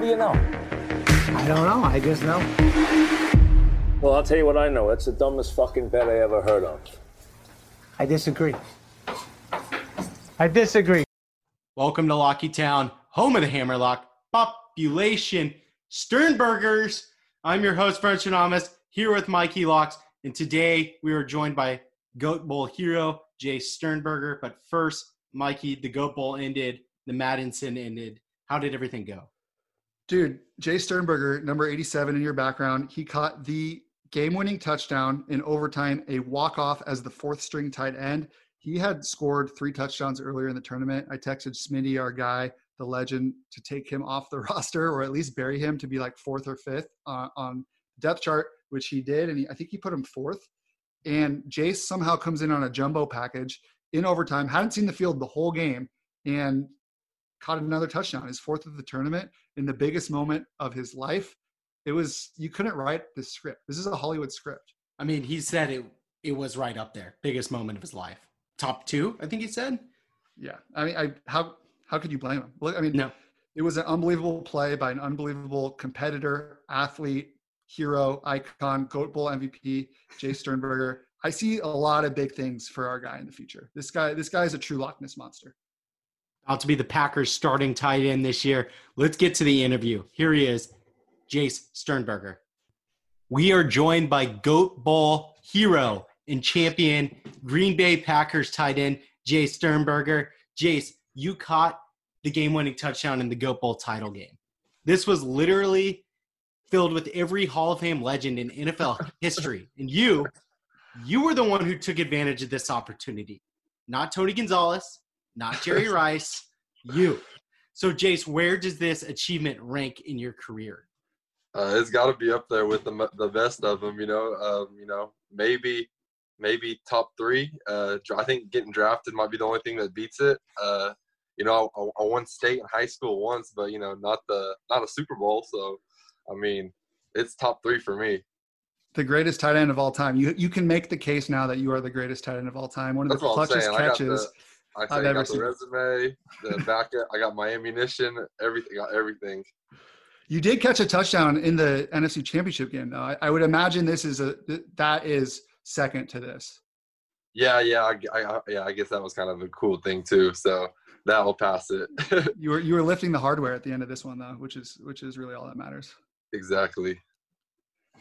What do you know? I don't know. I just know. Well, I'll tell you what I know. It's the dumbest fucking bet I ever heard of. I disagree. I disagree. Welcome to Locky Town, home of the Hammerlock population, Sternbergers. I'm your host, Vernstradamus, here with Mikey Locks, and today we are joined by Goat Bowl hero Jace Sternberger. But first, Mikey, the Goat Bowl ended, the Madison ended. How did everything go? Dude, Jace Sternberger, number 87 in your background, he caught the game winning touchdown in overtime, a walk off as the fourth string tight end. He had scored three touchdowns earlier in the tournament. I texted Smitty, our guy, the legend, to take him off the roster or at least bury him to be like fourth or fifth uh, on depth chart, which he did. And he, I think he put him fourth. And Jace somehow comes in on a jumbo package in overtime, hadn't seen the field the whole game, and caught another touchdown, his fourth of the tournament in the biggest moment of his life. It was you couldn't write this script. This is a Hollywood script. I mean, he said it it was right up there, biggest moment of his life, top two. I think he said. Yeah, I mean, I how how could you blame him? Look, I mean, No, it was an unbelievable play by an unbelievable competitor, athlete, hero, icon, Goat Bowl MVP, Jace Sternberger. I see a lot of big things for our guy in the future. This guy, this guy is a true Loch Ness monster. About to be the Packers starting tight end this year. Let's get to the interview. Here he is, Jace Sternberger. We are joined by Goat Bowl hero and champion Green Bay Packers tight end Jace Sternberger. Jace, you caught the game-winning touchdown in the Goat Bowl title game. This was literally filled with every Hall of Fame legend in NFL history, and you, you were the one who took advantage of this opportunity. Not Tony Gonzalez, not Jerry Rice, you. So, Jace, where does this achievement rank in your career? Uh, it's got to be up there with the the best of them. You know, um, you know, maybe maybe top three. Uh, I think getting drafted might be the only thing that beats it. Uh, you know, I, I won state in high school once, but you know, not the not a Super Bowl. So, I mean, it's top three for me. The greatest tight end of all time. You you can make the case now that you are the greatest tight end of all time. One of That's the clutchest saying. I got catches. I, ever got the resume, the backup. I got my ammunition, everything. Got everything. You did catch a touchdown in the NFC Championship game, though. I, I would imagine this is a that is second to this. Yeah, yeah, I, I, yeah. I guess that was kind of a cool thing too. So that will pass it. You were you were lifting the hardware at the end of this one, though, which is which is really all that matters. exactly.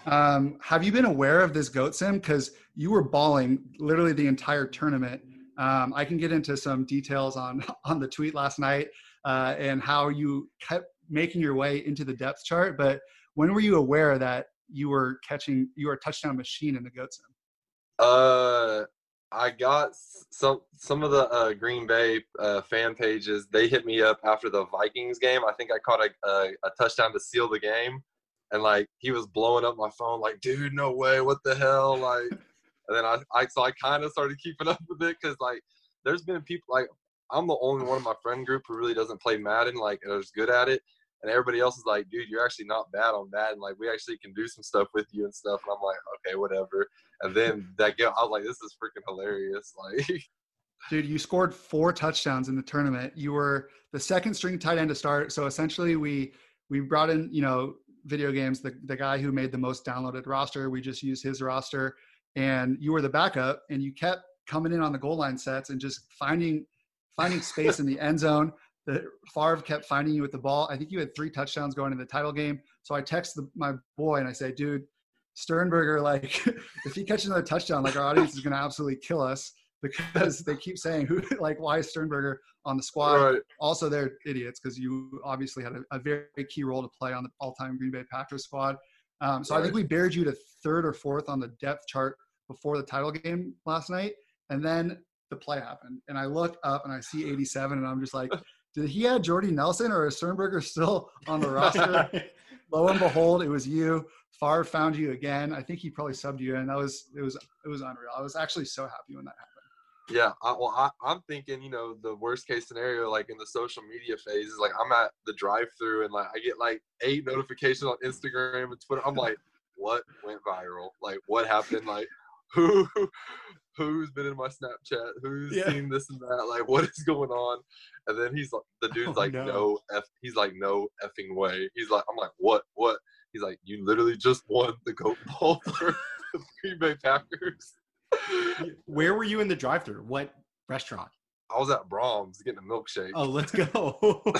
Um, have you been aware of this goat sim? Because you were balling literally the entire tournament. Um, I can get into some details on on the tweet last night uh, and how you kept making your way into the depth chart. But when were you aware that you were catching you were a touchdown machine in the goat sim? Uh, I got some some of the uh, Green Bay uh, fan pages. They hit me up after the Vikings game. I think I caught a, a a touchdown to seal the game, and like he was blowing up my phone, like, "Dude, no way! What the hell?" Like, and then I, I so I kind of started keeping up with it because like there's been people like I'm the only one in my friend group who really doesn't play Madden, like, and is good at it. And everybody else is like, dude, you're actually not bad on Madden. Like, we actually can do some stuff with you and stuff. And I'm like, okay, whatever. And then that game, I was like, this is freaking hilarious. Like, Dude, you scored four touchdowns in the tournament. You were the second string tight end to start. So essentially, we we brought in you know video games. The the guy who made the most downloaded roster, we just used his roster, and you were the backup, and you kept coming in on the goal line sets and just finding finding space in the end zone. The Favre kept finding you with the ball. I think you had three touchdowns going in the title game. So I text the, my boy and I say, dude, Sternberger, like if he catches another touchdown, like our audience is going to absolutely kill us because they keep saying who, like, why is Sternberger on the squad? right. Also, they're idiots because you obviously had a, a very key role to play on the all-time Green Bay Packers squad. Um, so I think we buried you to third or fourth on the depth chart before the title game last night, and then the play happened, and I look up and I see 87, and I'm just like, did he add Jordy Nelson or is Sternberger still on the roster? Lo and behold, it was you. Favre found you again. I think he probably subbed you in. That was it was it was unreal. I was actually so happy when that happened. Yeah, I, well, I, I'm thinking, you know, the worst case scenario, like in the social media phase, is like I'm at the drive-through and like I get like eight notifications on Instagram and Twitter. I'm like, what went viral? Like, what happened? Like, who, who's been in my Snapchat? Who's Yeah. seen this and that? Like, what is going on? And then he's like, the dude's Oh, like, no. no. F. He's like, no effing way. He's like, I'm like, what, what? He's like, you literally just won the goat ball for the Green Bay Packers. Where were you in the drive-through? What restaurant? I was at Braum's getting a milkshake. Oh, let's go.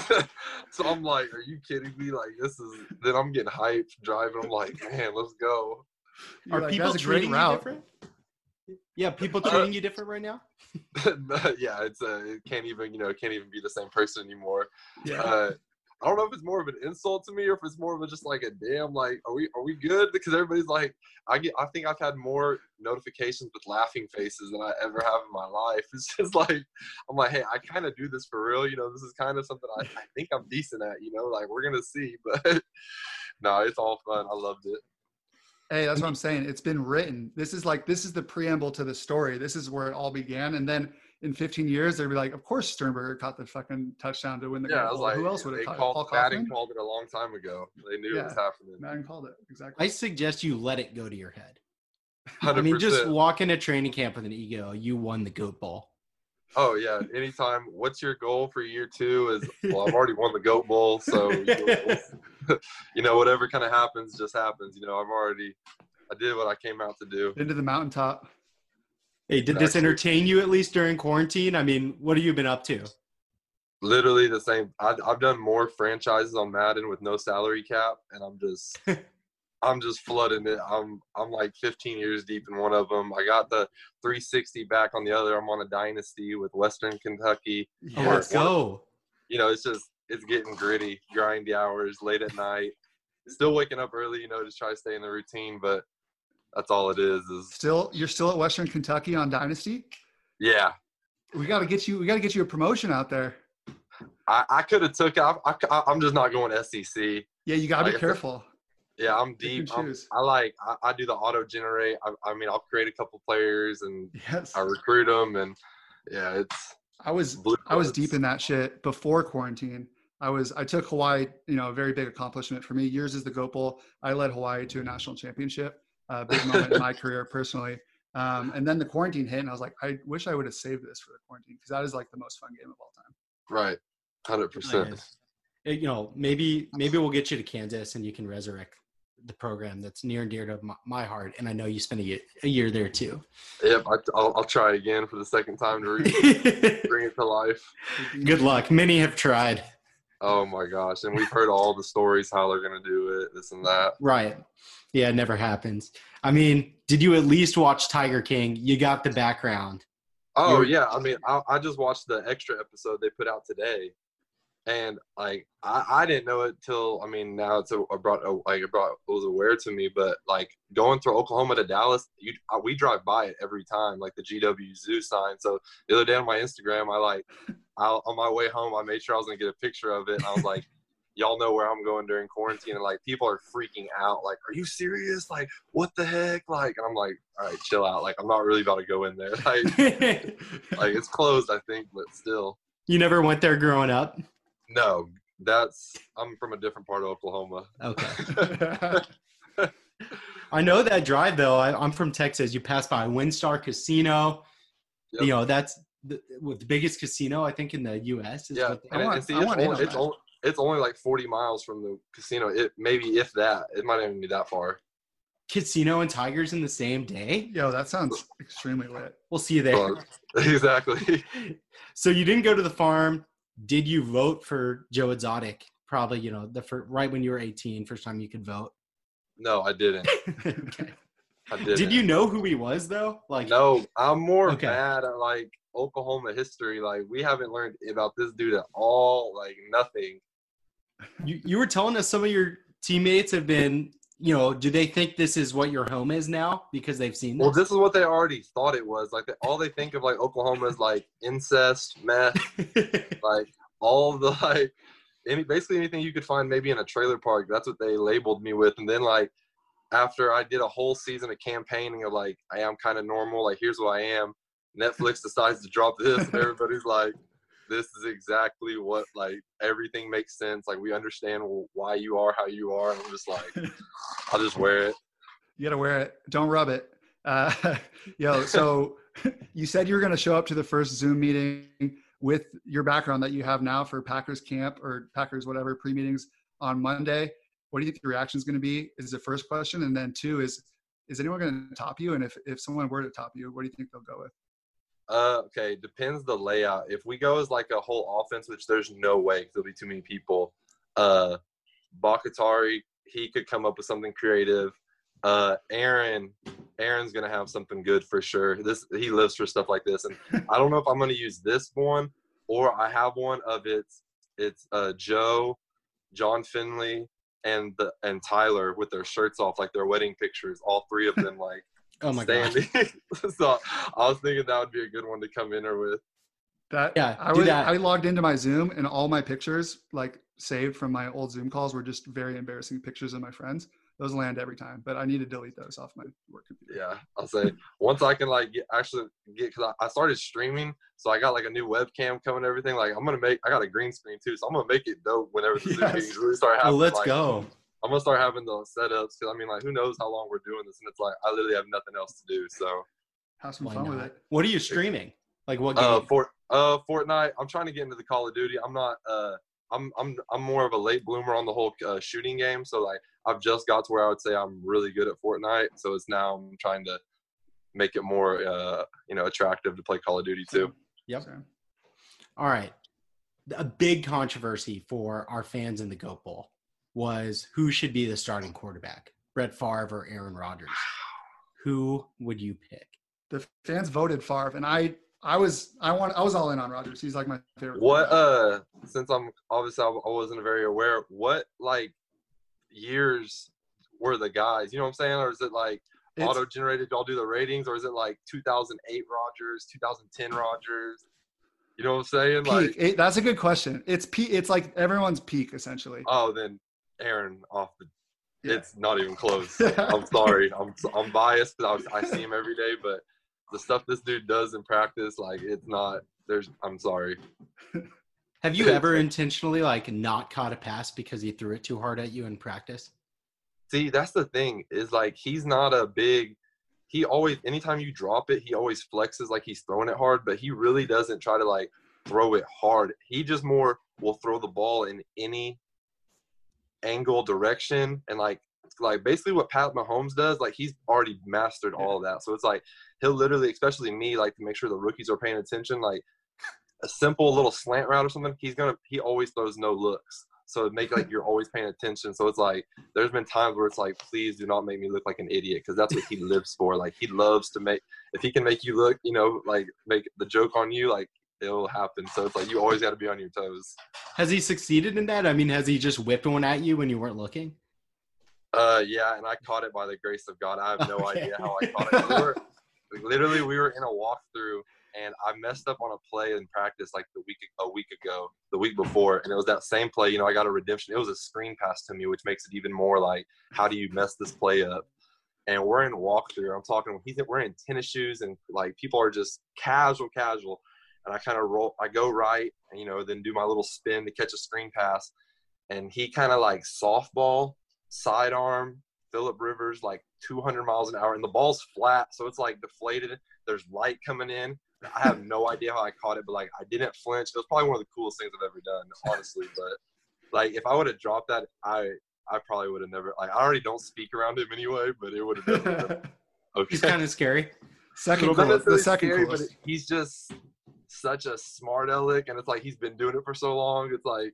so I'm like, are you kidding me? Like this is then I'm getting hyped driving. I'm like, man, let's go. You're Are like, people "That's a great treating you different? Yeah, people Uh, treating you different right now. yeah, it's uh, it can't even you know it can't even be the same person anymore. Yeah. Uh, I don't know if it's more of an insult to me or if it's more of a just like a damn like are we are we good because everybody's like I get I think I've had more notifications with laughing faces than I ever have in my life. It's just like I'm like hey I kind of do this for real you know this is kind of something I, I think I'm decent at you know like we're gonna see but no it's all fun I loved it. Hey, that's what I'm saying. It's been written. This is like this is the preamble to the story. This is where it all began. And then in 15 years, they'll be like, of course Sternberger caught the fucking touchdown to win the game. Yeah, I was like, Who else would have caught it? called, Paul Madden Kaufman? called it a long time ago. They knew it was happening. Madden called it exactly. I suggest you let it go to your head. I 100%. mean, just walk into training camp with an ego. You won the goat bowl. Oh yeah, anytime. What's your goal for year two? Is well, I've already won the Goat Bowl, so you know, you know, whatever kind of happens, just happens. You know, I'm already, I did what I came out to do. Into the mountaintop. Hey, did this entertain you at least during quarantine? I mean, what have you been up to? Literally the same. I, I've done more franchises on Madden with no salary cap, and I'm just, I'm just flooding it. I'm, I'm like 15 years deep in one of them. I got the 360 back on the other. I'm on a dynasty with Western Kentucky. Oh, Yeah. let's go. you know, it's just it's getting gritty, grindy hours, late at night. Still waking up early, you know, to try to stay in the routine, but that's all it is. Is Still, you're still at Western Kentucky on Dynasty. yeah, We got to get you. We got to get you a promotion out there. I, I could have took. I, I, I'm just not going SEC. Yeah, you got to Like be careful. Yeah, I'm deep. I'm. I like. I, I do the auto generate. I, I mean, I'll create a couple players and Yes, I recruit them, and yeah, it's I was I was deep in that shit before quarantine. I was I took Hawaii, you know, a very big accomplishment for me. Yours is the Goat Bowl. I led Hawaii to a national championship, a big moment in my career personally. Um, and then the quarantine hit, and I was like, I wish I would have saved this for the quarantine because that is like the most fun game of all time. right, hundred percent. You know, maybe maybe we'll get you to Kansas and you can resurrect the program that's near and dear to my, my heart. And I know you spent a year, a year there too. Yep, I, I'll, I'll try again for the second time to re- bring it to life. Good luck. Many have tried. Oh my gosh. And we've heard all the stories how they're gonna do it, this and that. Right. Yeah, it never happens. I mean, did you at least watch Tiger King? You got the background. Oh You're- yeah. I mean I, I just watched the extra episode they put out today. And like I, I didn't know it till I mean now it's a, a brought a, like it brought it was aware to me, but like going through Oklahoma to Dallas, you uh, we drive by it every time, like the GW Zoo sign. So the other day on my Instagram, I like I, on my way home, I made sure I was gonna get a picture of it, and I was like, "Y'all know where I'm going during quarantine," and like people are freaking out, like, "Are you serious? Like, what the heck?" Like, and I'm like, "All right, chill out. Like, I'm not really about to go in there. Like, like it's closed, I think, but still, you never went there growing up? no." That's I'm from a different part of Oklahoma. Okay. I know that drive though. I, I'm from Texas. You pass by WinStar Casino. Yep. You know that's the, with the biggest casino I think in the U.S. Is yeah, what they- I want- and see, I it's, want in only, on it's, only, it's only like 40 miles from the casino. It maybe if that. It might even be that far. casino and Tigers in the same day. Yo, that sounds extremely lit. We'll see you there. Well, exactly. so you didn't go to the farm. Did you vote for Joe Exotic? Probably, you know, the fir- right when you were 18, first time you could vote. No, I didn't. okay. I didn't. Did you know who he was though? Like, No, I'm more Okay. mad at like Oklahoma history. Like we haven't learned about this dude at all. Like nothing. You, you were telling us some of your teammates have been, you know, do they think this is what your home is now because they've seen this? Well, this? is what they already thought it was. Like they, all they think of like Oklahoma is like incest, meth, like all the like any basically anything you could find maybe in a trailer park. That's what they labeled me with. And then like after I did a whole season of campaigning of like I am kind of normal, like here's what I am. Netflix decides to drop this, and everybody's like, "This is exactly what like everything makes sense. Like we understand why you are how you are." And I'm just like, I'll just wear it. You gotta wear it. Don't rub it. Uh, yo, so you said you were gonna show up to the first Zoom meeting with your background that you have now for Packers camp or Packers whatever pre meetings on Monday. What do you think the reaction is going to be? Is the first question, and then two is, is anyone going to top you? And if if someone were to top you, what do you think they'll go with? Uh, okay, depends the layout. If we go as like a whole offense, which there's no way there'll be too many people. Uh, Bakhtiari, he could come up with something creative. Uh, Aaron, Aaron's gonna have something good for sure. This he lives for stuff like this, and I don't know if I'm gonna use this one or I have one of it's it's uh Joe, John Finley, and the and Tyler with their shirts off like their wedding pictures. All three of them like Oh my god. so I was thinking that would be a good one to come in there with. That Yeah, I do was that. I logged into my Zoom and all my pictures like saved from my old Zoom calls were just very embarrassing pictures of my friends. Those land every time, but I need to delete those off my work computer. Yeah, I'll say once I can like get, actually get because I, I started streaming, so I got like a new webcam coming. Everything like I'm gonna make. I got a green screen too, so I'm gonna make it dope whenever the Zoom meetings really start Well, let's like, go. I'm gonna start having the setups because I mean like who knows how long we're doing this, and it's like I literally have nothing else to do. So Have some Why fun with it. What are you streaming? Like what game? uh, Fort uh Fortnite. I'm trying to get into the Call of Duty. I'm not uh. I'm I'm I'm more of a late bloomer on the whole uh, shooting game, so like I've just got to where I would say I'm really good at Fortnite. So it's now I'm trying to make it more uh, you know attractive to play Call of Duty too. Yep. So, All right. A big controversy for our fans in the Goat Bowl was who should be the starting quarterback, Brett Favre or Aaron Rodgers. Who would you pick? the fans voted Favre, and I I was I want I was all in on Rodgers. He's like my favorite. What uh since I'm obviously I I wasn't very aware, what like years were the guys? You know what I'm saying? Or is it like auto generated? Y'all do the ratings, or is it like 2008 Rodgers, 2010 Rodgers? You know what I'm saying? peak? Like, It- that's a good question. It's peak. It's like everyone's peak essentially. oh, then Aaron off the. Yeah. It's not even close. I'm sorry. I'm I'm biased because I, I see him every day, but the stuff this dude does in practice, like it's not. There's. I'm sorry. Have you ever intentionally like not caught a pass because he threw it too hard at you in practice? See, that's the thing is like he's not a big. He always, anytime you drop it, he always flexes like he's throwing it hard, but he really doesn't try to like throw it hard. He just more will throw the ball in any angle, direction, and like like basically what Pat Mahomes does. Like he's already mastered all of that. So it's like he'll literally, especially me, like to make sure the rookies are paying attention. Like a simple little slant route or something, he's gonna he always throws no looks. So it make like you're always paying attention. So it's like there's been times where it's like, please do not make me look like an idiot because that's what he lives for. Like he loves to make if he can make you look, you know, like make the joke on you, like it'll happen. So it's like you always got to be on your toes. Has he succeeded in that? I mean, has he just whipped one at you when you weren't looking? Uh, yeah, and I caught it by the grace of God. I have no Okay. idea how I caught it. We were, literally, we were in a walkthrough, and I messed up on a play in practice like the week a week ago, the week before, and it was that same play. You know, I got a redemption. It was a screen pass to me, which makes it even more like, how do you mess this play up? And we're in walkthrough. I'm talking. He's we're in tennis shoes, and like people are just casual, casual. And I kind of roll. I go right, you know, then do my little spin to catch a screen pass, and he kind of like softball sidearm Philip Rivers like 200 miles an hour, and the ball's flat, so it's like deflated. There's light coming in. I have no idea how I caught it, but like I didn't flinch. It was probably one of the coolest things I've ever done, honestly. But like if I would have dropped that, I I probably would have never. Like I already don't speak around him anyway, but it would have been okay. He's kind of scary. second coolest. The second scary, coolest. but he's just such a smart aleck, and it's like he's been doing it for so long. It's like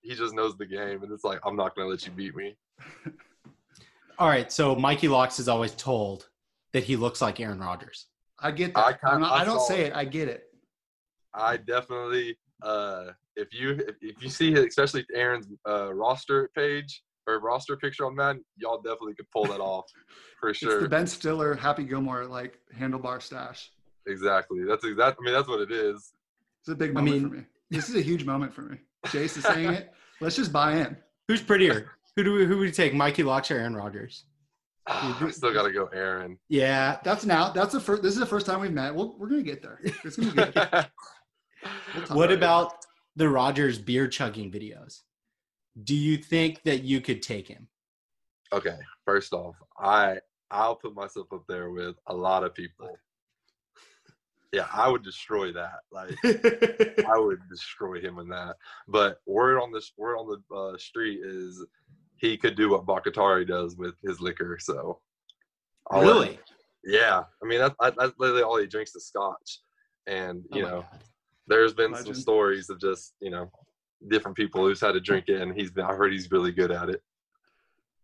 he just knows the game, and it's like I'm not gonna let you beat me. All right, so Mikey Locks is always told that he looks like Aaron Rodgers. I get I that. kinda- I'm not- I I don't saw say it. it. I get it. I definitely, uh, if you if, if you see especially Aaron's uh, roster page or roster picture on Madden, y'all definitely could pull that off for sure. It's the Ben Stiller, Happy Gilmore like handlebar stash. Exactly. That's exact. I mean, that's what it is. It's a big I mean, for me. this is a huge moment for me. Jace is saying it. Let's just buy in. Who's prettier? Who do we, who would you take? Mikey Locks or Aaron Rodgers? Ah, I still got to go Aaron. Yeah, That's now. That's the first. This is the first time we've met. We'll, we're gonna get there. It's gonna be good. We'll talk What it. about the Rodgers beer chugging videos? Do you think that you could take him? okay, first off, I I'll put myself up there with a lot of people. Yeah, I would destroy that. Like I would destroy him in that. But word on the word on the uh, street is he could do what Bakhtiari does with his liquor. So I'll really? yeah. I mean that's that's literally all he drinks is scotch, and Oh you my know God. there's been Legend. some stories of just you know different people who's had to drink it, and he's been I heard he's really good at it.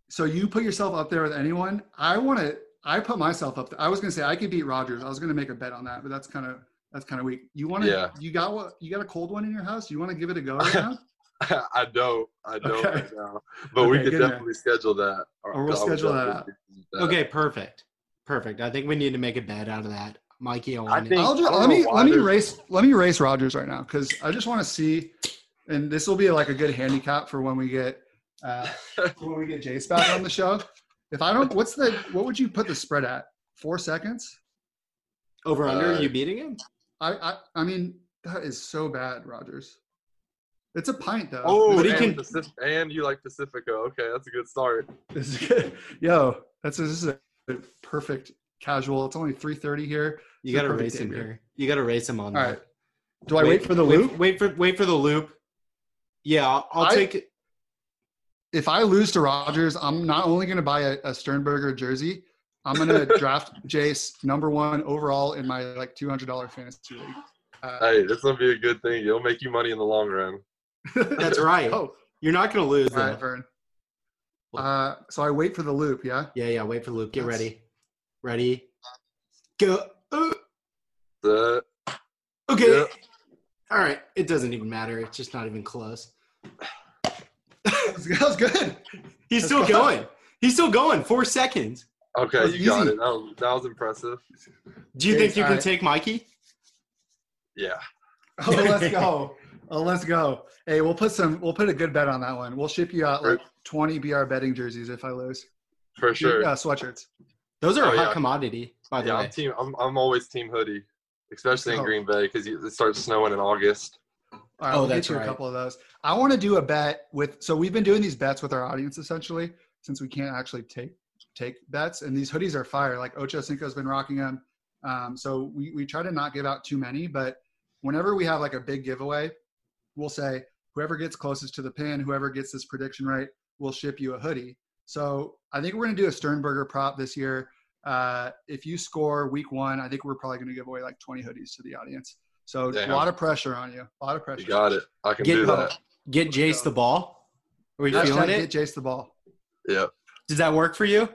So you put yourself up there with anyone? I want to. I put myself up. There. I was gonna say I could beat Rodgers. I was gonna make a bet on that, but that's kind of that's kind of weak. You want to? Yeah. You got what? You got a cold one in your house? You want to give it a go right now? I don't. I don't Okay. right now. But we Okay, could good man. definitely schedule that. Or we'll schedule that definitely do that. Okay, perfect, perfect. I think we need to make a bet out of that, Mikey. I I want it. think- I'll just, I let me let me there's- race let me race Rodgers right now because I just want to see, and this will be like a good handicap for when we get uh, when we get Jace back on the show. If I don't, what's the what would you put the spread at? Four seconds? over under. Uh, you beating him? I I I mean that is so bad, Rodgers. It's a pint though. Oh, But he and, can- Pacific, and you like Pacifico. Okay, that's a good start. This is good. Yo, that's this is a perfect casual. It's only three thirty here. You got to race him here. here. You got to race him on. All that. right. Do I wait, for the wait- loop? Wait, for wait for the loop. Yeah, I'll, I'll I- take it. If I lose to Rodgers, I'm not only going to buy a, a Sternberger jersey, I'm going to draft Jace number one overall in my like $200 fantasy league. Uh, Hey, this will be a good thing. It'll make you money in the long run. That's right. oh, You're not going to lose. all right. Vern. Uh, so I wait for the loop, yeah? Yeah, yeah. Wait for the loop. Get That's- ready. Ready. Go. Uh, The, okay. Yeah. All right. It doesn't even matter. It's just not even close. That was, good. He's That's still fine. going. He's still going. Four seconds. okay, That's you got it. That was, that was impressive. Do you Jace, think you can right. take Mikey? Yeah. Oh, let's go. Oh, let's go. Hey, we'll put some, we'll put a good bet on that one. We'll ship you out like 20 BR betting jerseys if I lose. For sure. Uh, sweatsshirts. Those are Oh, a hot yeah. commodity, by the yeah, way. I'm team. I'm, I'm always team hoodie, especially in Oh. Green Bay because it starts snowing in August. All right, Oh, we'll that's get you right. a couple of those. I want to do a bet with. So we've been doing these bets with our audience essentially, since we can't actually take take bets. And these hoodies are fire. Like Ocho Cinco's been rocking them. Um, so we we try to not give out too many, but whenever we have like a big giveaway, we'll say whoever gets closest to the pin, whoever gets this prediction right, we'll ship you a hoodie. So I think we're going to do a Sternberger prop this year. Uh, if you score week one, I think we're probably going to give away like 20 hoodies to the audience. So Damn. a lot of pressure on you. A lot of pressure. You got it. I can Get- do that. Get Jace the ball. Are we feeling it? get Jace the ball. Yeah. Does that work for you?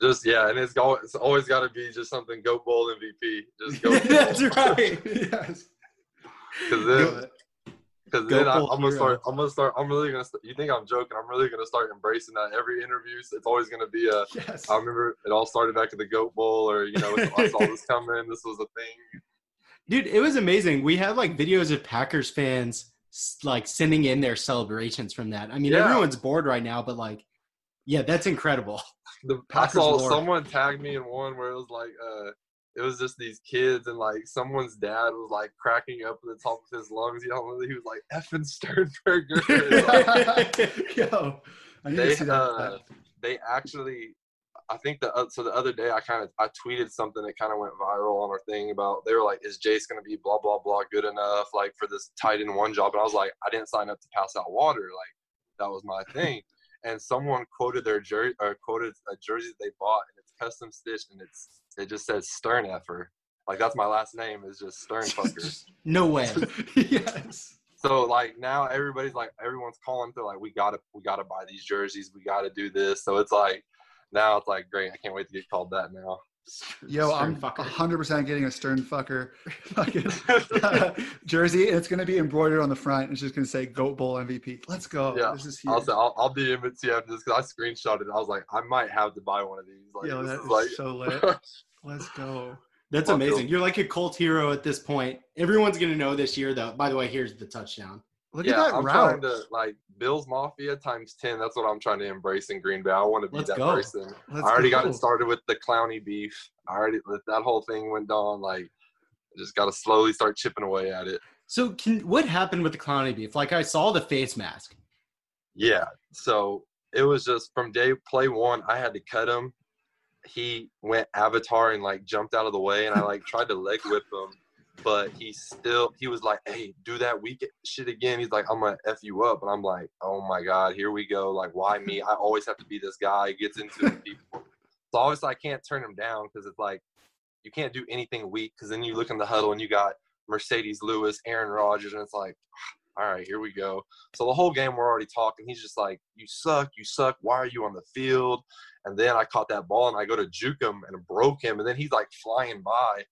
Just yeah, and it's always, it's always got to be just something Goat Bowl MVP. Just go That's right. yes. because Do then it. because Go then I, I'm gonna hero. start. I'm gonna start. I'm really gonna. St- you think I'm joking? I'm really gonna start embracing that every interview. So it's always gonna be a. Yes. I remember it all started back at the Goat Bowl, or you know, I saw this coming. This was a thing. Dude, it was amazing. We have like videos of Packers fans like sending in their celebrations from that. I mean, Yeah. everyone's bored right now, but like, yeah, that's incredible. The, I Packers saw someone tagged me in one where it was like, uh, it was just these kids and like someone's dad was like cracking up at the top of his lungs. You know, he was like effing Sternberger. Yo, they that. uh, they actually I think the uh, so the other day I kind of I tweeted something that kind of went viral on our thing about they were like is Jace going to be blah blah blah good enough like for this tight end one job? And I was like I didn't sign up to pass out water like that was my thing. And someone quoted their jersey or quoted a jersey that they bought and it's custom stitched and it's it just says Stern effer. Like that's my last name is just Stern fucker. No way. yes. so like now everybody's like everyone's calling they're like we gotta we gotta buy these jerseys we gotta do this. So it's like now it's like great i can't wait to get called that now Yo, Stern I'm fucker. 100% getting a Stern fucker fucking uh, jersey. It's going to be embroidered on the front. It's just going to say Goat Bowl MVP. Let's go. Yeah, This is I'll, huge. say, I'll, I'll DM it to you after this because I screenshotted it. I was like, I might have to buy one of these. Like, Yo, that is is like, so lit. Let's go. That's amazing. You're like a cult hero at this point. Everyone's gonna know this year, though. By the way, here's the touchdown. Look yeah, at that I'm route. trying to like Bills Mafia times ten. That's what I'm trying to embrace in Green Bay. I want to be Let's that go. person. Let's I already go. got it started with the Clowney beef. I already that whole thing went on. Like, I just got to slowly start chipping away at it. So, can what happened with the Clowney beef? Like, I saw the face mask. Yeah. So it was just from day play one, I had to cut him. He went avatar and like jumped out of the way, and I like tried to leg whip him, but he still he was like, "Hey, do that weak shit again." He's like, "I'm gonna f you up," and I'm like, "Oh my god, here we go! Like, why me? I always have to be this guy." He gets into it, people. So obviously, I can't turn him down because it's like you can't do anything weak because then you look in the huddle and you got Marcedes Lewis, Aaron Rodgers, and it's like, all right, here we go. So the whole game we're already talking. He's just like, "You suck, you suck. Why are you on the field?" And then I caught that ball and I go to juke him and broke him, and then he's like flying by,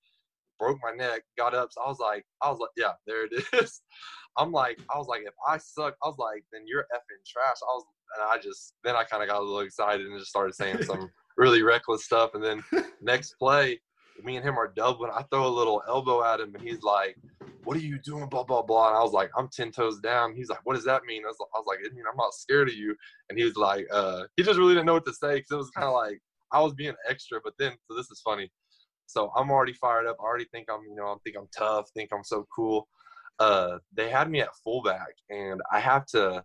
broke my neck, got up. So I was like, I was like, yeah, there it is. I'm like, I was like, if I suck, I was like, then you're effing trash. I was, and I just then I kind of got a little excited and just started saying some really reckless stuff. And then next play, me and him are doubling. I throw a little elbow at him, and he's like, "What are you doing?" Blah blah blah. And I was like, "I'm ten toes down." He's like, "What does that mean?" I was, I was like, "It mean I'm not scared of you." And he was like, uh, he just really didn't know what to say because it was kind of like I was being extra. But then, so this is funny. So I'm already fired up. I already think I'm, you know, I think I'm tough. Think I'm so cool. Uh, they had me at fullback, and I have to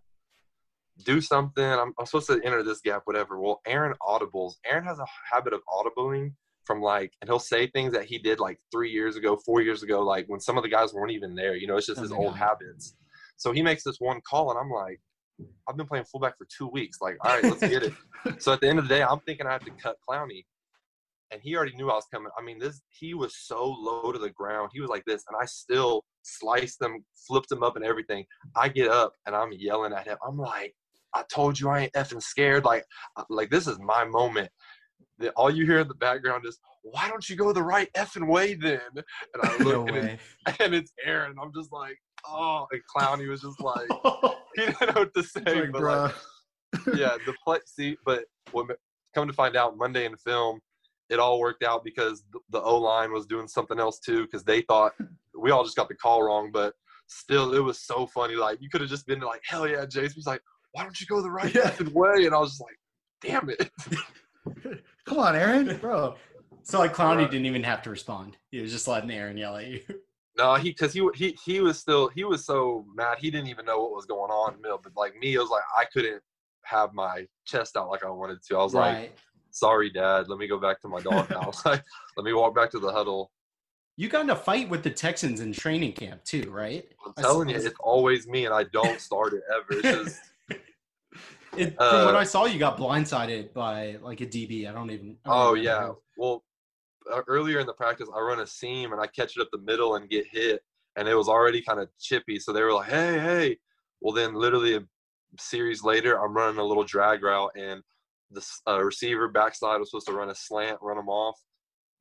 do something. I'm, I'm supposed to enter this gap, whatever. Well, Aaron audibles. Aaron has a habit of audibling from like, and he'll say things that he did like three years ago, four years ago, like when some of the guys weren't even there. You know, it's just Oh his old God. habits. So he makes this one call, and I'm like, I've been playing fullback for two weeks. Like, all right, let's get it. so at the end of the day, I'm thinking I have to cut Clowney. And he already knew I was coming. I mean, this he was so low to the ground. He was like this, and I still sliced him, flipped him up, and everything. I get up and I'm yelling at him. I'm like, I told you I ain't effing scared. Like, uh, like this is my moment. The- All you hear in the background is, why don't you go the right effing way then? And I no look and, it, and it's Aaron. I'm just like, oh, and Clowney was just like, he didn't know what to say. Like, but like, yeah, the play. See, but what come to find out, Monday in the film, it all worked out because the, O line was doing something else too. Because they thought hmm. we all just got the call wrong, but still, it was so funny. Like you could have just been like, "Hell yeah, Jason!" He's like, "Why don't you go the right Yeah. way?" And I was just like, "Damn it!" Come on, Aaron, bro. So, like, Clowney Right. didn't even have to respond. He was just letting Aaron yell at you. No, he because he he he was still he was so mad he didn't even know what was going on in the middle. But like me, it was like I couldn't have my chest out like I wanted to. I was like, right. "Sorry, Dad. Let me go back to my doghouse. like, let me walk back to the huddle." You got in a fight with the Texans in training camp too, right? I'm telling you, it's always me, and I don't start it ever. It's just It, from what Uh, I saw, you got blindsided by like a DB. I don't even. I don't oh yeah. Well, uh, earlier in the practice, I run a seam and I catch it up the middle and get hit, and it was already kind of chippy. So they were like, "Hey, hey." Well, then literally a series later, I'm running a little drag route, and the uh, receiver backside was supposed to run a slant, run him off.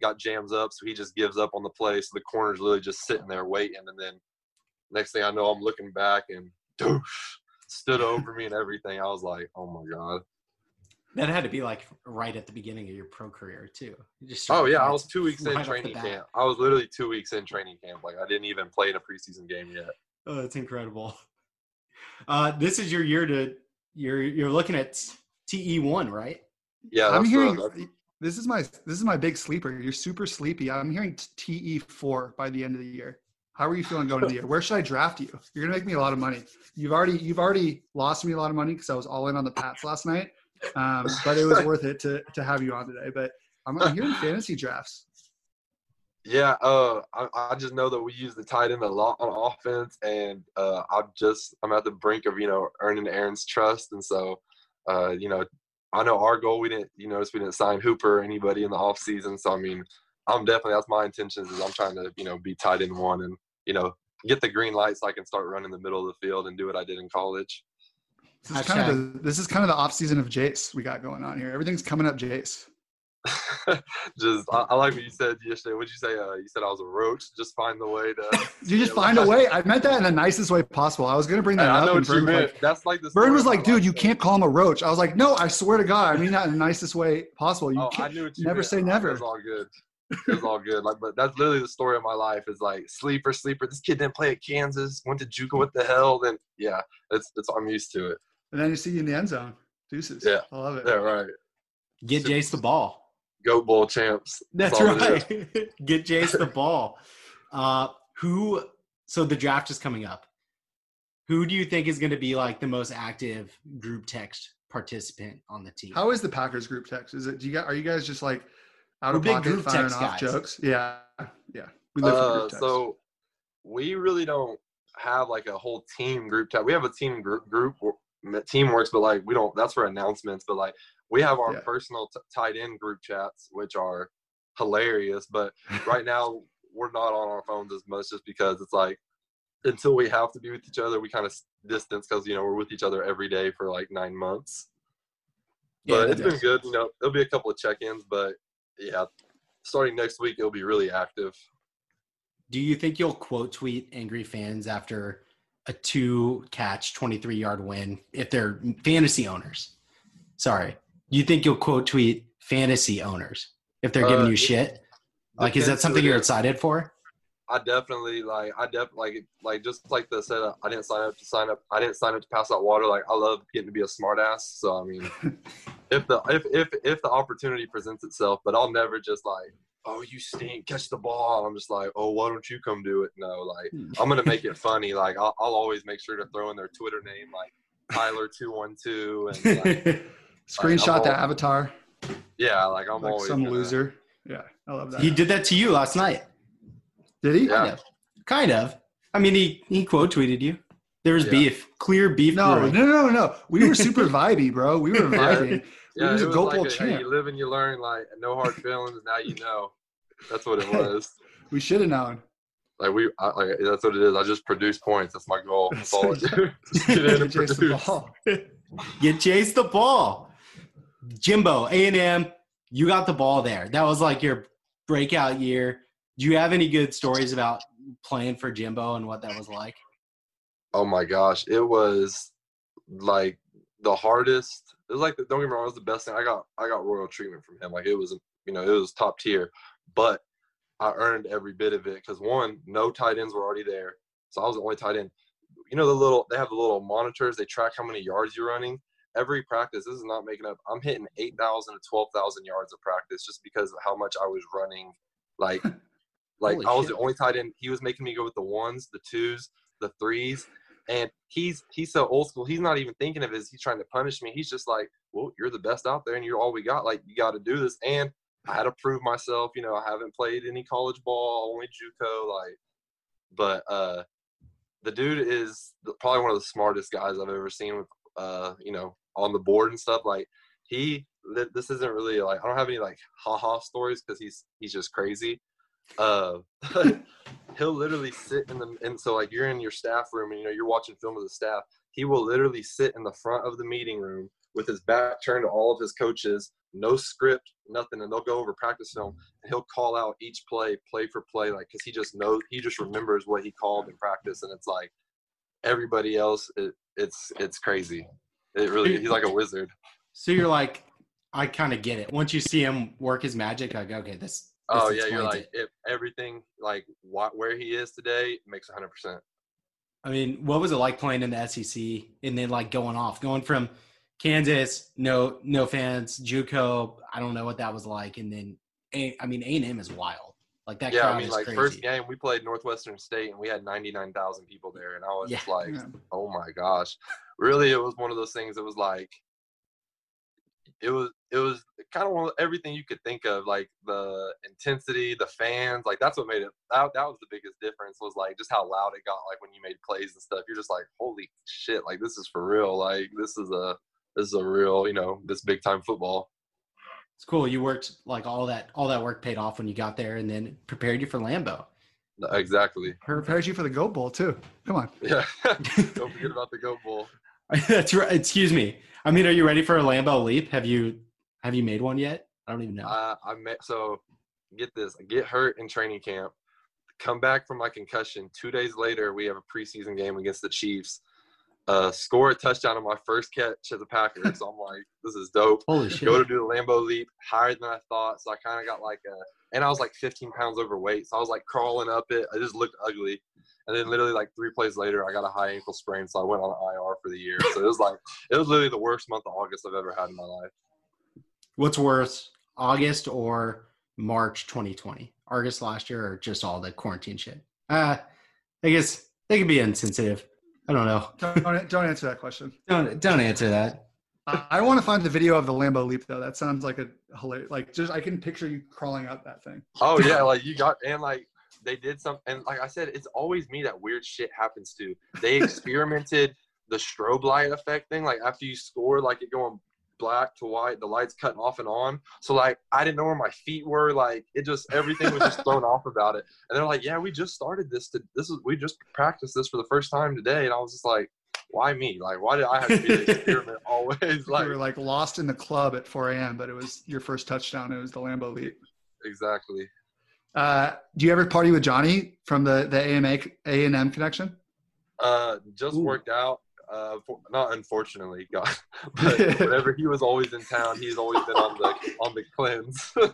Got jams up, so he just gives up on the play. So the corner's literally just sitting there waiting, and then next thing I know, I'm looking back and doosh, stood over me and everything. I was like, "Oh my god." That had to be like right at the beginning of your pro career too. Just Oh yeah, I was two weeks in training camp. I was literally two weeks in training camp. Like I didn't even play in a preseason game yet. Oh, that's incredible. Uh, this is your year to you're you're looking at TE one, right? Yeah, I'm uh, hearing this is my this is my big sleeper. You're super sleepy. I'm hearing TE four by the end of the year. How are you feeling going into the year? Where should I draft you? You're gonna make me a lot of money. You've already you've already lost me a lot of money because I was all in on the Pats last night. Um, but it was worth it to to have you on today. But I'm, I'm hearing fantasy drafts. yeah. Uh, I, I just know that we use the tight end a lot on offense, and uh, I'm just I'm at the brink of you know earning Aaron's trust, and so uh, you know I know our goal. We didn't you notice we didn't sign Hooper or anybody in the off season, so I mean I'm definitely that's my intentions is I'm trying to you know be tight end one and you know get the green light so I can start running the middle of the field and do what I did in college. This is kind of the, this is kind of the off season of Jace we got going on here. Everything's coming up Jace. just I, I like what you said yesterday. What'd you say? Uh, you said I was a roach. Just find the way to. You just find a way. I meant that in the nicest way possible. I was gonna bring Hey, that I up, know and what you meant. like, That's like the. Vern story was like, "Dude, you can't call him a roach." I was like, "No, I swear to God, I mean that in the nicest way possible. You Oh, I can't." knew what you never meant. say never. It's all good. It's all good. Like, but that's literally the story of my life. Is like sleeper, sleeper. This kid didn't play at Kansas. Went to JUCO. What the hell? Then yeah, it's it's. I'm used to it. And then you see you in the end zone. Deuces. Yeah. I love it. Yeah, right. Get Jace the ball. Goat Bowl champs. That's all it right. Get Jace the ball. Uh, who? So the draft is coming up. Who do you think is going to be like the most active group text participant on the team? How is the Packers group text? Is it? Do you guys, are you guys just like out We're of pocket group firing text off guys. jokes? Yeah. Yeah. We live for Uh, group text. so we really don't have like a whole team group text. We have a team group group where- team works, but like we don't. That's for announcements. But like we have our Yeah. personal t- tight end group chats, which are hilarious. But right now we're not on our phones as much, just because it's like until we have to be with each other, we kind of distance because you know we're with each other every day for like nine months. But that it's been good. You know, there'll be a couple of check-ins, but yeah, starting next week it'll be really active. Do you think you'll quote tweet angry fans after a two catch, 23 yard win if they're fantasy owners? Sorry. You think you'll quote tweet fantasy owners if they're giving Uh, you shit? Like, is that something you're excited for? I definitely like I def like like just like the said I didn't sign up to sign up I didn't sign up to pass out water. Like I love getting to be a smart ass so I mean if the if if if the opportunity presents itself but I'll never just like oh you stink. Catch the ball. I'm just like oh why don't you come do it? No like I'm gonna make it funny. Like I'll, I'll always make sure to throw in their Twitter name like Tyler two one two and like, Screenshot I'm the all- avatar yeah like I'm like always some gonna- loser. Yeah. I love that. he did that to you last night. Did he? Yeah. Kind of. Kind of. I mean, he, he quote tweeted you. There was Yeah. beef, clear beef. No, brewing. no, no, no. We were super vibey, bro. We were Yeah. vibing. yeah was it a was Goat like a, hey, you live and you learn like no hard feelings now you know that's what it was. We should have known. Like we, I, like that's what it is. I just produce points. That's my goal. That's all I do. Just get in and Jace the ball. You chased the ball. Jimbo, A&M, you got the ball there. That was like your breakout year. Do you have any good stories about playing for Jimbo and what that was like? Oh my gosh, it was like the hardest. It was like don't get me wrong, it was the best thing. I got I got royal treatment from him. Like it was you know it was top tier, but I earned every bit of it because one, no tight ends were already there, so I was the only tight end. You know the little they have the little monitors. They track how many yards you're running. Every practice, this is not making up. I'm hitting eight thousand to twelve thousand yards of practice just because of how much I was running. Like, like Holy I was shit. the only tight end. He was making me go with the ones, the twos, the threes, and he's he's so old school. He's not even thinking of it. He's trying to punish me. He's just like, well, you're the best out there, and you're all we got. Like, you got to do this. And I had to prove myself. You know, I haven't played any college ball, only JUCO. Like, but uh, the dude is probably one of the smartest guys I've ever seen. Uh, you know, on the board and stuff. Like, he. th- This isn't really like I don't have any like ha ha stories because he's he's just crazy. Uh, he'll literally sit in the and so like you're in your staff room and you know you're watching film with the staff he will literally sit in the front of the meeting room with his back turned to all of his coaches no script nothing and they'll go over practice film and he'll call out each play play for play like because he just knows he just remembers what he called in practice and it's like everybody else it, it's it's crazy it really he's like a wizard So you're like, I kind of get it. Once you see him work his magic, like, okay, this. this oh yeah you're like it. if everything like what where he is today makes 100% I mean, what was it like playing in the SEC and then like going off, going from Kansas, no, no fans, JUCO. I don't know what that was like, and then, A- I mean, A and M is wild. Like that yeah, crowd I mean, is like crazy. first game we played Northwestern State and we had ninety nine thousand people there, and I was just like, Yeah. oh my gosh, really? It was one of those things. that was like, it was it was kind of one of everything you could think of, like the intensity, the fans, like that's what made it. That that was the biggest difference was like just how loud it got, like when you made plays and stuff. You're just like, holy shit, like this is for real. Like this is a this is a real, you know, this big time football. It's cool. You worked like all that, all that work paid off when you got there, and then prepared you for Lambeau. Exactly. Prepares you for the Goat Bowl too. Come on. Yeah. Don't forget about the Goat Bowl. That's right. Excuse me. I mean, are you ready for a Lambeau leap? Have you have you made one yet? I don't even know. Uh, I, I met so get this. I get hurt in training camp. Come back from my concussion. Two days later, we have a preseason game against the Chiefs. Uh, score a touchdown on my first catch as a Packer. So I'm like, this is dope. Holy shit! Go to do the Lambeau leap higher than I thought. So I kind of got like a and I was like 15 pounds overweight, so I was like crawling up it. I just looked ugly. And then literally like three plays later, I got a high ankle sprain, so I went on IR for the year. So it was like it was literally the worst month of August I've ever had in my life. What's worse, August or March 2020? August last year or just all the quarantine shit? Uh, I guess they could be insensitive. I don't know. Don't, don't answer that question. Don't don't answer that. I, I want to find the video of the Lambeau leap though. That sounds like a hilarious. Like just I can picture you crawling up that thing. Oh yeah, like you got and like they did some and like I said, it's always me that weird shit happens to. They experimented the strobe light effect thing, like after you score, like it going black to white, the lights cutting off and on. So like I didn't know where my feet were, like it just everything was just thrown off about it. And they're like, Yeah, we just started this to this is we just practiced this for the first time today. And I was just like, Why me? Like why did I have to be the experiment always? Like you were like lost in the club at 4 a.m., but it was your first touchdown. It was the Lambeau leap. exactly. Uh, do you ever party with Johnny from the the AMA A and M connection? Uh, just Ooh. worked out. Uh, for, not unfortunately, God, but whenever he was always in town, he's always been on the on the cleanse.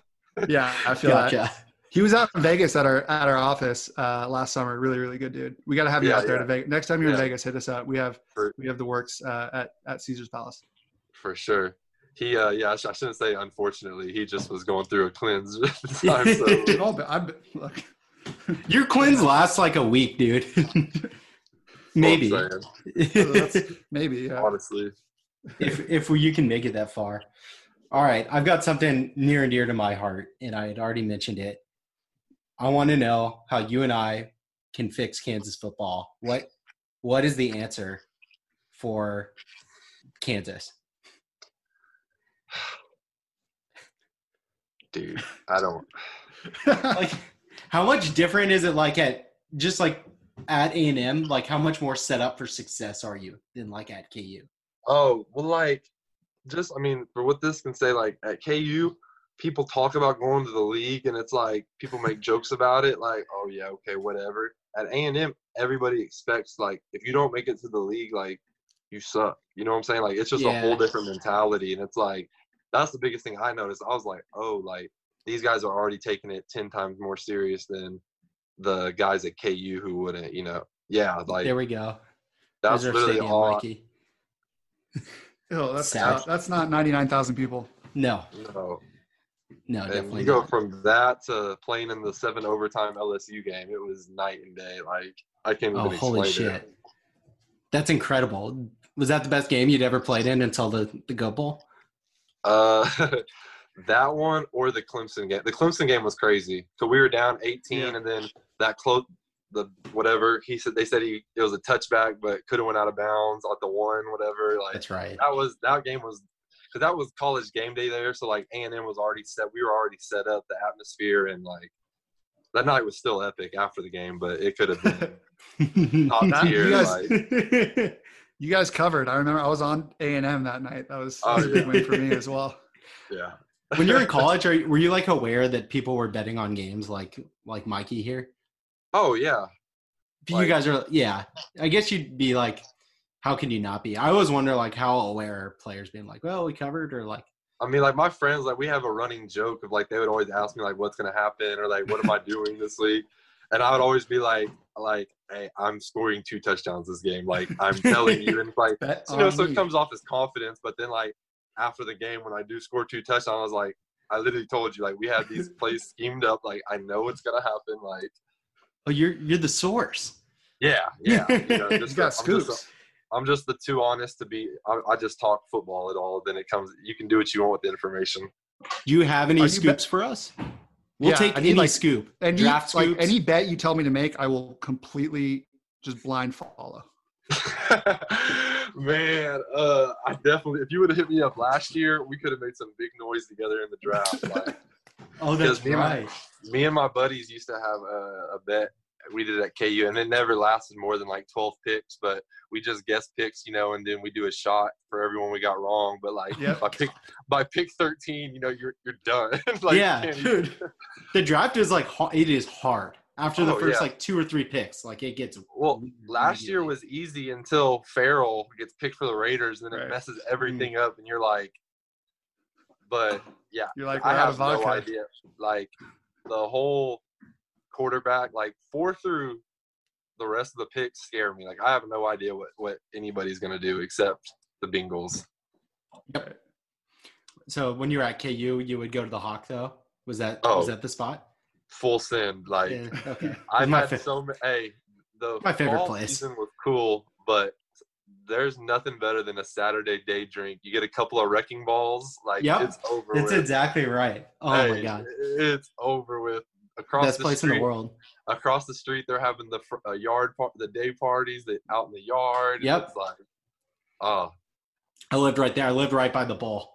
Yeah, I feel that. Gotcha. He was out in Vegas at our at our office uh, last summer. Really, really good dude. We got to have you Yeah, out there yeah. to Vegas. Next time you're in Vegas, hit us up. We have For- we have the works uh, at at Caesar's Palace. For sure. He, uh, yeah, I, sh- I shouldn't say unfortunately. He just was going through a cleanse at the time. So Oh, but I'm look. Your cleanse lasts like a week, dude. Maybe. Well, I'm saying, That's- maybe. Yeah. honestly. if if you can make it that far. All right, I've got something near and dear to my heart, and I had already mentioned it. I want to know how you and I can fix Kansas football. What what is the answer for Kansas? Dude, I don't. Like, how much different is it? Like at just like at A and M, like how much more set up for success are you than like at KU? Oh, well, like, just, I mean, for what this can say, like, at KU, people talk about going to the league, and it's like, people make jokes about it, like, oh, yeah, okay, whatever. At A&M, everybody expects, like, if you don't make it to the league, like, you suck. You know what I'm saying? Like, it's just a whole different mentality, and it's like, that's the biggest thing I noticed. I was like, oh, like, these guys are already taking it 10 times more serious than the guys at KU who wouldn't, you know. Yeah, like, There we go. that's Reserve literally Stadium, all. Mikey. Oh, that's Sad. not, that's not ninety nine thousand people. No, No. no, And definitely you go not. from that to playing in the seven overtime LSU game. It was night and day. Like I can't Oh, even holy explain shit. it. That's incredible. Was that the best game you'd ever played in until the, the Goat Bowl? Uh, that one or the Clemson game. The Clemson game was crazy. So we were down 18, Yeah. and then that close the whatever he said. They said he it was a touchback, but could have went out of bounds at the one, whatever. Like That's right. that was that game was because that was college game day there. So like A and M was already set. We were already set up the atmosphere and like that night was still epic after the game, but it could have been top tier. you guys- like, You guys covered. I remember I was on A and M that night. That was, that Oh, was a big yeah. win for me as well. yeah. When you're in college, are you, were you like aware that people were betting on games like like Mikey here? Oh yeah. you Like- guys are, yeah. I guess you'd be like, how can you not be? I always wonder like how aware are players being like, well, we covered or like, I mean, like my friends, like we have a running joke of like they would always ask me like, "What's gonna happen?" or like, "What am I doing this week?" And I would always be like, "Like, hey, I'm scoring two touchdowns this game. Like, I'm telling you." And like, you know, so it comes off as confidence. But then like after the game, when I do score two touchdowns, I was like, I literally told you like we had these plays schemed up. Like I know it's gonna happen. Like, oh, you're you're the source. yeah, yeah. You know, He's just, got I'm just- scoops. I'm just the too honest to be. I, I just talk football at all. Then it comes. You can do what you want with the information. Do you have any Are you scoops for us? We'll Yeah, take I need, any like, scoop. Any Draft like scoops. any bet you tell me to make, I will completely just blind follow. Man, uh, I definitely. If you would have hit me up last year, we could have made some big noise together in the draft. Like, oh, that's me and my- right. me and my buddies used to have a, a bet. We did it at KU, and it never lasted more than like 12 picks. But we just guess picks, you know, and then we do a shot for everyone we got wrong. But like Yep. by pick by pick 13, you know, you're you're done. like, Yeah, dude. The draft is like it is hard after the Oh, first yeah. like two or three picks. Like it gets Well, last year was easy until Farrell gets picked for the Raiders, and then Right. it messes mm. everything up, and you're like, but yeah, You're like, I have vodka. no idea. Like, the whole quarterback, like four through the rest of the picks scare me. Like I have no idea what what anybody's gonna do except the Bengals. So when you were at KU, you would go to the Hawk though. Was that Oh. was that the spot? Full send. Like Yeah. Okay. I've my had fa- so many. Hey, the My favorite place. season was cool, but there's nothing better than a Saturday day drink. You get a couple of wrecking balls, like Yep. it's over. That's with. exactly right. Oh my god. it's over with. Across Best the place street, in the world. across the street they're having the uh, yard part, the day parties that out in the yard Yep. it's like oh I lived right there. I lived right by the bowl.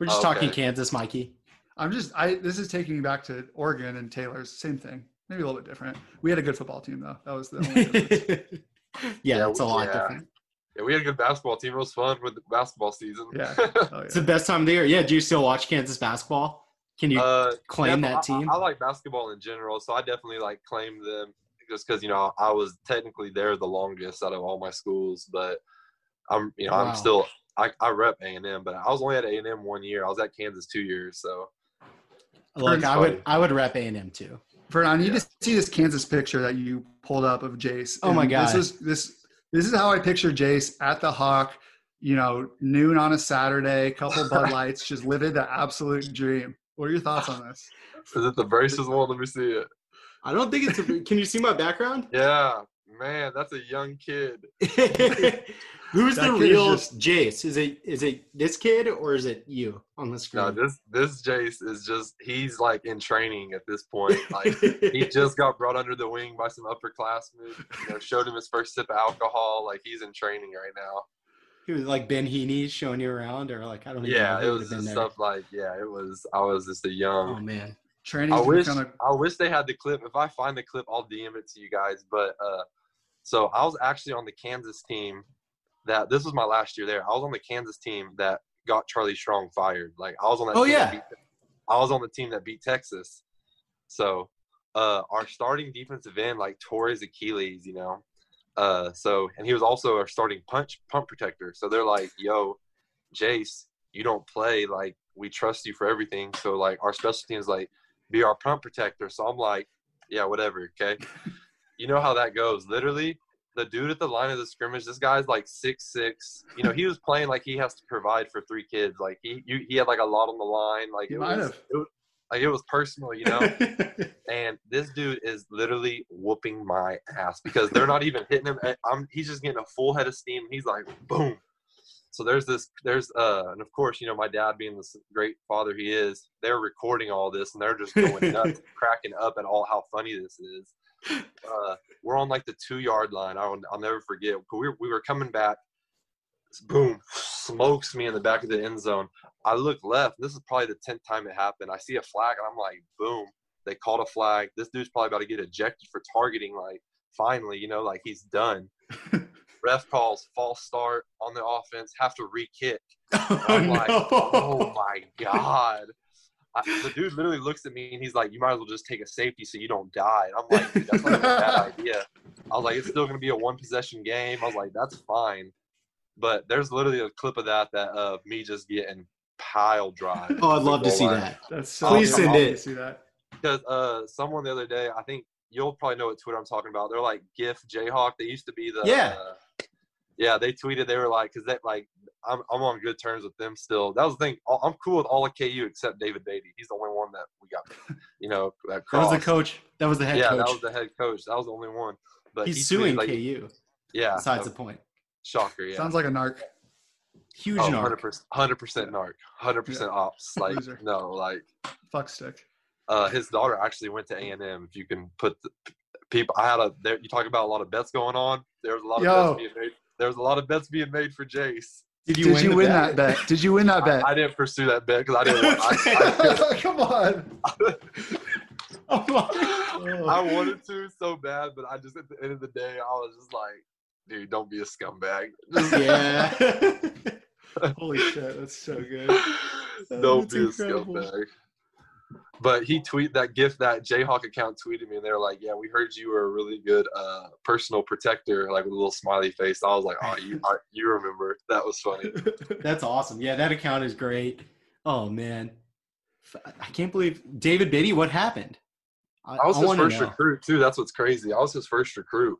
We're just talking Kansas, Mikey. I'm just I this is taking me back to Oregon and Taylor's same thing. Maybe a little bit different. We had a good football team though. That was the only difference. yeah, Yeah, it's a lot yeah. different. yeah, we had a good basketball team it was fun with the basketball season Yeah. Oh, It's the best time of the year. Yeah, do you still watch Kansas basketball? Can you uh claim def- that I- team? I, I like basketball in general so i definitely like claim them just because you know i was technically there the longest out of all my schools but i'm you know Wow. i'm still I, I rep a&m but i was only at a&m one year i was at kansas two years so Look, It's I would. I would rep A and M too. Vern, I need Yeah. to see this Kansas picture that you pulled up of Jace. Oh my God. This is this this is how I picture Jace at the Hawk, you know, noon on a Saturday, couple Bud Lights, just living the absolute dream. What are your thoughts on this? is it the braces one let me see it I don't think it's. A, can you see my background? yeah man that's a young kid Who's That the kid real just- Jace? Is it is it this kid or is it you on the screen? No, this this Jace is just he's like in training at this point. Like he just got brought under the wing by some upperclassmen. You know, showed him his first sip of alcohol. Like he's in training right now. He was like Ben Heeney showing you around, or like I don't even Yeah, know it was just stuff like yeah, it was. I was just a young. Oh man, Training I wish kind of I wish they had the clip. If I find the clip, I'll DM it to you guys. But uh, so I was actually on the Kansas team. That this was my last year there. I was on the Kansas team that got Charlie Strong fired. Like I was on that. Oh, team that yeah. beat- I was on the team that beat Texas. So uh, our starting defensive end like tore his Achilles. You know. Uh, so and he was also our starting punch punt protector. So they're like, "Yo, Jace, you don't play. Like we trust you for everything. So like our special teams like be our punt protector. So I'm like, yeah, whatever. Okay. You know how that goes. Literally, the dude at the line of the scrimmage, this guy's like six six. You know, he was playing like he has to provide for three kids. Like he you, he had like a lot on the line. Like it was, it was like it was personal, you know. and this dude is literally whooping my ass because they're not even hitting him. I'm he's just getting a full head of steam. He's like boom. So there's this there's uh and of course you know my dad being this great father he is they're recording all this and they're just going nuts cracking up at all how funny this is. Uh, we're on like the two yard line. I'll, I'll never forget. We were, we were coming back. Boom, smokes me in the back of the end zone. I look left. This is probably the tenth time it happened. I see a flag and I'm like, boom. They called a flag. This dude's probably about to get ejected for targeting. Like, finally, you know, like he's done. Ref calls false start on the offense. Have to re-kick. oh, I'm like, no. oh my god. I, the dude literally looks at me and he's like, "You might as well just take a safety so you don't die." And I'm like, Dude, "That's not a bad idea." I was like, "It's still going to be a one possession game." I was like, "That's fine." But there's literally a clip of that that of me just getting pile drive. Oh, I'd love to see line. that. That's so Please awesome send to it. See that. because uh, someone the other day, I think you'll probably know what Twitter I'm talking about. They're like GIF Jayhawk. They used to be the Yeah. uh, yeah. They tweeted they were like because that like I'm I'm on good terms with them still. That was the thing. I'm cool with all of KU except David Beaty. He's the only one that we got. You know that That was the coach. That was the head yeah, coach. that was the head coach. That was the only one. But He's he suing tweeted, like, KU. Yeah, Besides the point, shocker. Yeah. Sounds like a narc. huge Oh, narc. 100%, 100% narc, 100% ops. Like, no, like, Fuck stick. uh, his daughter actually went to A and M. If you can put the people, I had a there. You talk about a lot of bets going on. There was a lot of bets being made. There was a lot of bets being made for Jace. Did you Did win, you win bet? that bet? Did you win that bet? I didn't pursue that bet because I didn't. Want, I, I, Come on. I wanted to so bad, but I just at the end of the day, I was just like, dude, don't be a scumbag. Yeah. Holy shit, that's so good. don't That's be a scumbag. But he tweet that gift that Jayhawk account tweeted me, and they were like, "Yeah, we heard you were a really good uh, personal protector," like with a little smiley face. I was like, "Oh, you I, you remember? That was funny." That's awesome. Yeah, that account is great. Oh man, I can't believe David Beaty. What happened? I, I was I his first know. recruit too. That's what's crazy. I was his first recruit.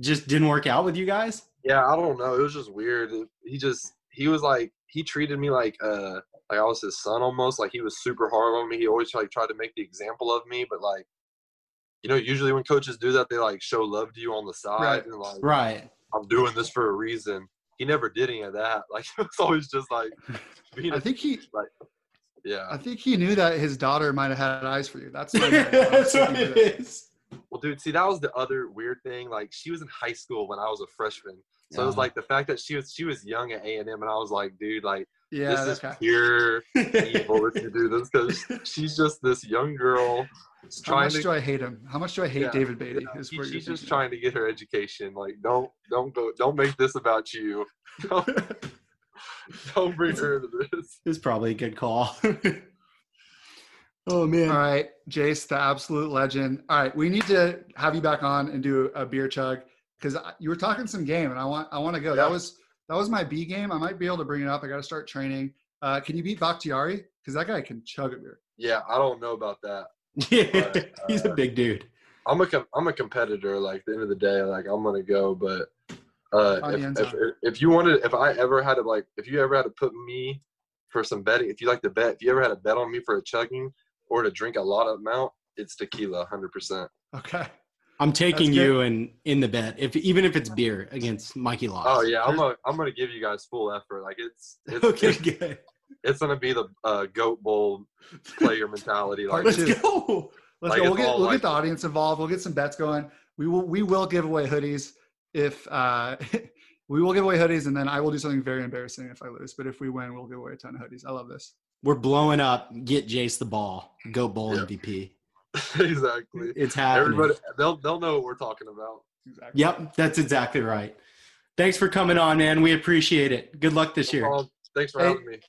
Just didn't work out with you guys. Yeah, I don't know. It was just weird. He just he was like he treated me like uh like I was his son almost. Like he was super hard on me. He always like tried to make the example of me, but like you know, usually when coaches do that, they like show love to you on the side Right. and like Right. I'm doing this for a reason. He never did any of that. Like it was always just like being I think he like yeah. I think he knew that his daughter might have had eyes for you. That's what That's what it is. Well, dude, see, that was the other weird thing. Like, she was in high school when I was a freshman, so it was like the fact that she was she was young at A and M, and I was like, dude, like Yeah, this is pure evil if you do this because she's just this young girl How much to. do I hate him? How much do I hate Yeah, David Beaty? yeah, he- she's just trying to get her education. Like, don't don't go, don't make this about you. Don't, don't bring her into this. It's probably a good call. oh man. All right, Jace, the absolute legend. All right, we need to have you back on and do a beer chug because you were talking some game, and I want I want to go. That was that was my B game. I might be able to bring it up. I got to start training. Uh, can you beat Bakhtiari? Because that guy can chug a beer. Yeah, I don't know about that. Yeah, But, he's a uh, big dude. I'm a com- I'm a competitor. Like at the end of the day, like I'm gonna go. But uh, if, if, if you wanted, if I ever had to like, if you ever had to put me for some betting, if you like to bet, if you ever had to bet on me for a chugging or to drink a lot of amount, it's tequila, hundred percent. Okay. I'm taking that's you in in the bet, if even if it's beer against Mikey Locks. Oh yeah, I'm gonna I'm gonna give you guys full effort. Like it's it's Okay, it's, good. it's gonna be the uh, goat bowl player mentality. Like Part Let's two. go. Let's Like, go. We'll get we'll like get the audience involved. We'll get some bets going. We will we will give away hoodies if uh we will give away hoodies and then I will do something very embarrassing if I lose. But if we win, we'll give away a ton of hoodies. I love this. We're blowing up. Get Jace the ball. Goat bowl Yeah. MVP. exactly. It's happening. Everybody, they'll they'll know what we're talking about. Exactly. Yep, that's exactly right. Thanks for coming on, man. We appreciate it. Good luck this No year. problem. Thanks for Hey, having me.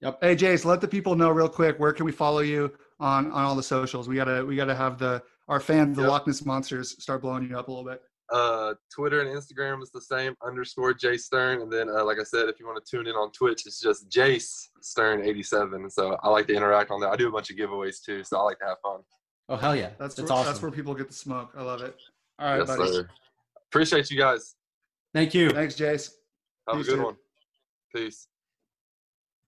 Yep. Hey Jace, let the people know real quick where can we follow you on on all the socials. We gotta we gotta have the our fans, the Yep. Loch Ness monsters, start blowing you up a little bit. uh, Twitter and Instagram is the same underscore Jay Stern, and then uh, like I said, if you want to tune in on Twitch, it's just Jace Stern eighty seven. So I like to interact on that. I do a bunch of giveaways too, so I like to have fun. Oh hell yeah, That's that's where, awesome. that's where people get the smoke. I love it. All right, yes, buddy. sir. Appreciate you guys. Thank you. Thanks, Jace. Have Peace, a good dude. one. Peace.